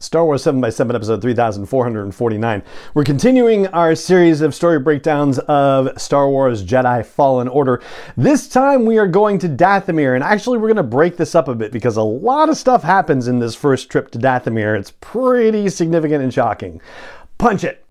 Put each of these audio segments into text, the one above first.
Star Wars 7x7 episode 3449. We're continuing our series of story breakdowns of Star Wars Jedi Fallen Order. This time we are going to Dathomir, and actually we're going to break this up a bit because a lot of stuff happens in this first trip to Dathomir. It's pretty significant and shocking. Punch it!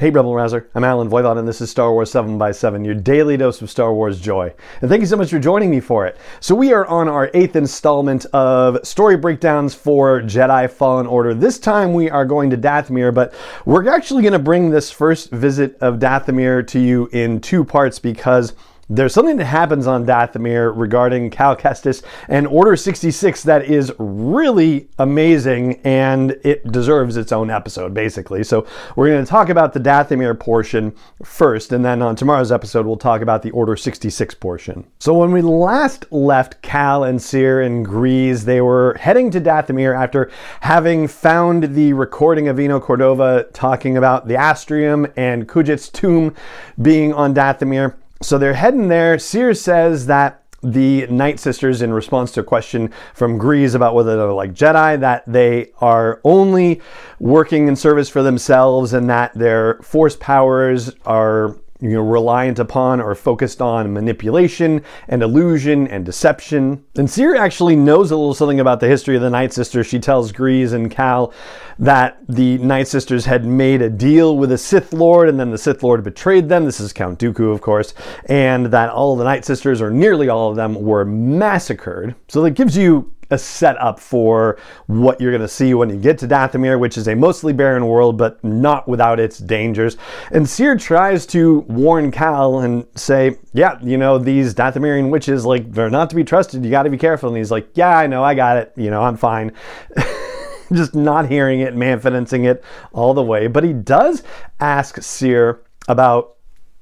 Hey, Rebel Rouser. I'm Allen Voivod, and this is Star Wars 7 by 7 your daily dose of Star Wars joy. And thank you so much for joining me for it. So, we are on our eighth installment of story breakdowns for Jedi Fallen Order. This time, we are going to Dathomir, but we're actually going to bring this first visit of Dathomir to you in two parts because there's something that happens on Dathomir regarding Cal Kestis and Order 66 that is really amazing and it deserves its own episode, basically. So we're going to talk about the Dathomir portion first, and then on tomorrow's episode, we'll talk about the Order 66 portion. So when we last left Cal and Cere and Greez, they were heading to Dathomir after having found the recording of Eno Cordova talking about the Astrium and Kujet's tomb being on Dathomir. So they're heading there. Sears says that the Night Sisters, in response to a question from Greez about whether they're like Jedi, that they are only working in service for themselves and that their force powers are you know, reliant upon or focused on manipulation and illusion and deception. And Cere actually knows a little something about the history of the Night Sisters. She tells Greez and Cal that the Night Sisters had made a deal with a Sith Lord and then the Sith Lord betrayed them. This is Count Dooku, of course. And that all the Night Sisters, or nearly all of them, were massacred. So that gives you a setup for what you're going to see when you get to Dathomir, which is a mostly barren world, but not without its dangers. And Cere tries to warn Cal and say, yeah, you know, these Dathomirian witches, like, they're not to be trusted. You got to be careful. And he's like, yeah, I know, I got it. You know, I'm fine. Just not hearing it, man-financing it all the way. But he does ask Cere about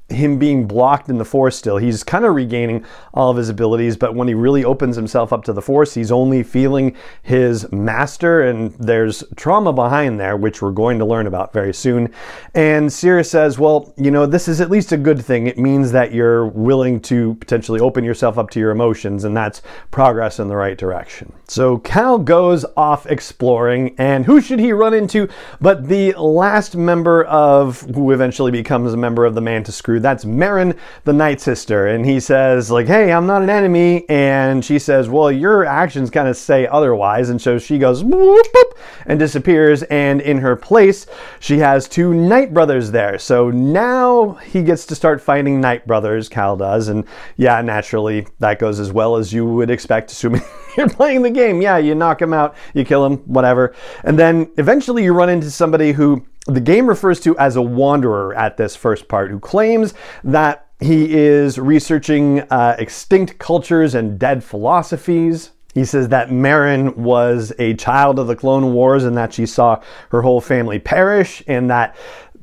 him being blocked in the force still. He's kind of regaining all of his abilities, but when he really opens himself up to the force, he's only feeling his master, and there's trauma behind there, which we're going to learn about very soon. And Sirius says, Well, you know, this is at least a good thing. It means that you're willing to potentially open yourself up to your emotions, and that's progress in the right direction. So Cal goes off exploring, and who should he run into but the last member of who eventually becomes a member of the Mantis crew? That's Merrin, the Night Sister. And he says, like, hey, I'm not an enemy. And she says, well, your actions kind of say otherwise. And so she goes, whoop, whoop, and disappears. And in her place, she has two Night Brothers there. So now he gets to start fighting Night Brothers, Cal does. And yeah, naturally, that goes as well as you would expect, assuming you're playing the game. Yeah, you knock him out, you kill him, whatever. And then eventually you run into somebody who the game refers to as a wanderer at this first part who claims that he is researching uh, extinct cultures and dead philosophies. He says that Merrin was a child of the Clone Wars and that she saw her whole family perish, and that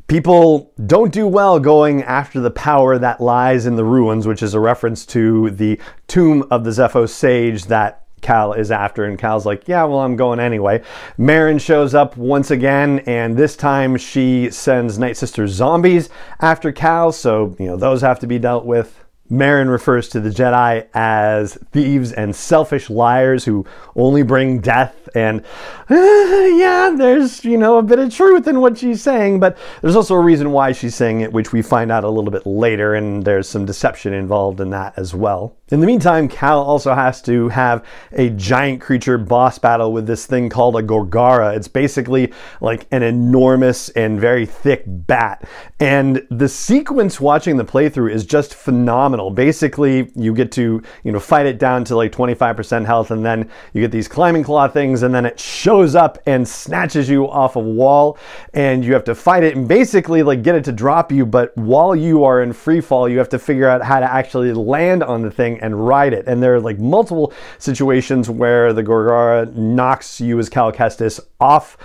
people don't do well going after the power that lies in the ruins, which is a reference to the tomb of the Zeffo sage that Cal is after, and Cal's like, yeah, well, I'm going anyway. Merrin shows up once again, and this time she sends Night Sister zombies after Cal, so, you know, those have to be dealt with. Merrin refers to the Jedi as thieves and selfish liars who only bring death. And uh, yeah, there's, you know, a bit of truth in what she's saying, but there's also a reason why she's saying it, which we find out a little bit later, and there's some deception involved in that as well. In the meantime, Cal also has to have a giant creature boss battle with this thing called a Gorgara. It's basically like an enormous and very thick bat. And the sequence watching the playthrough is just phenomenal. Basically, you get to, you know, fight it down to like 25% health and then you get these climbing claw things and then it shows up and snatches you off a wall, and you have to fight it and basically like get it to drop you. But while you are in free fall, you have to figure out how to actually land on the thing and ride it. And there are like multiple situations where the Gorgara knocks you as Cal Kestis off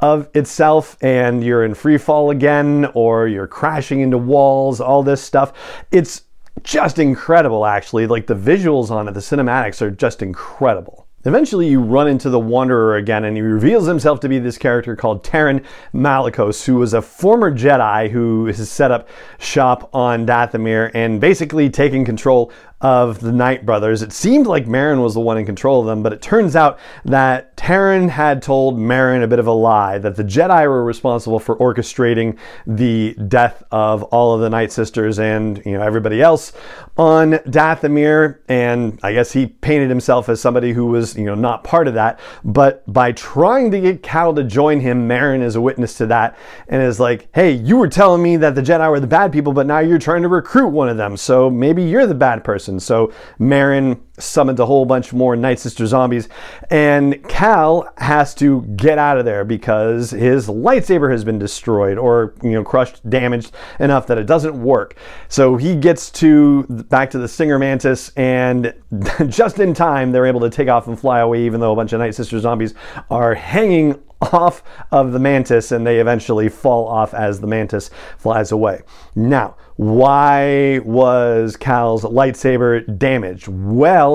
of itself and you're in free fall again or you're crashing into walls, all this stuff. It's just incredible, actually. Like the visuals on it, the cinematics are just incredible. Eventually, you run into the Wanderer again, and he reveals himself to be this character called Taron Malicos, who was a former Jedi who has set up shop on Dathomir and basically taken control of the Night brothers. It seemed like Merrin was the one in control of them, but it turns out that Taron had told Merrin a bit of a lie that the Jedi were responsible for orchestrating the death of all of the Night Sisters and you know everybody else on Dathomir. And I guess he painted himself as somebody who was you know not part of that. But by trying to get Cal to join him, Merrin is a witness to that and is like, "Hey, you were telling me that the Jedi were the bad people, but now you're trying to recruit one of them, so maybe you're the bad person." Person. So Merrin summons a whole bunch more Night Sister zombies, and Cal has to get out of there because his lightsaber has been destroyed or you know crushed, damaged enough that it doesn't work. So he gets to back to the Stinger Mantis, and just in time they're able to take off and fly away, even though a bunch of Night Sister zombies are hanging off of the mantis and they eventually fall off as the mantis flies away. Now, why was Cal's lightsaber damaged? Well,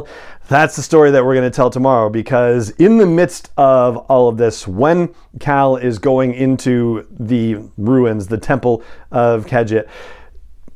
that's the story that we're going to tell tomorrow because in the midst of all of this, when Cal is going into the ruins, the temple of Kujet,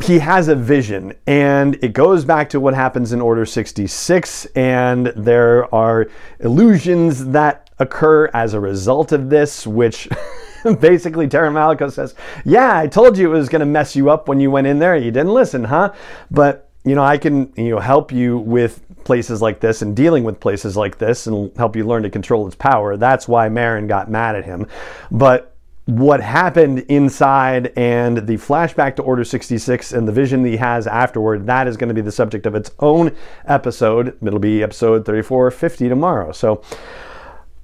he has a vision and it goes back to what happens in order 66 and there are illusions that occur as a result of this, which basically Taron Malicos says, Yeah, I told you it was going to mess you up when you went in there. You didn't listen, huh? But, you know, I can, you know, help you with places like this and dealing with places like this and help you learn to control its power. That's why Merrin got mad at him. But what happened inside and the flashback to Order 66 and the vision that he has afterward, that is going to be the subject of its own episode. It'll be episode 3450 tomorrow. So,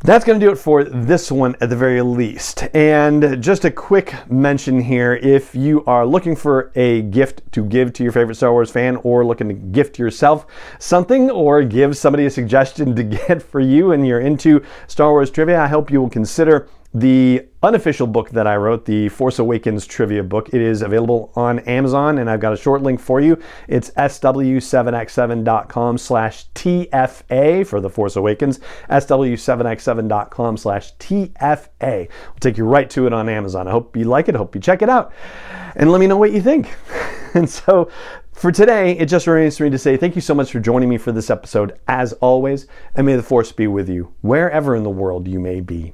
that's going to do it for this one at the very least. And just a quick mention here if you are looking for a gift to give to your favorite Star Wars fan or looking to gift yourself something or give somebody a suggestion to get for you and you're into Star Wars trivia, I hope you will consider the unofficial book that I wrote, the Force Awakens trivia book. It is available on Amazon, and I've got a short link for you. It's sw7x7.com slash TFA for the Force Awakens, sw7x7.com slash TFA. We'll take you right to it on Amazon. I hope you like it. I hope you check it out. And let me know what you think. and so for today, it just remains for me to say thank you so much for joining me for this episode, as always, and may the Force be with you, wherever in the world you may be.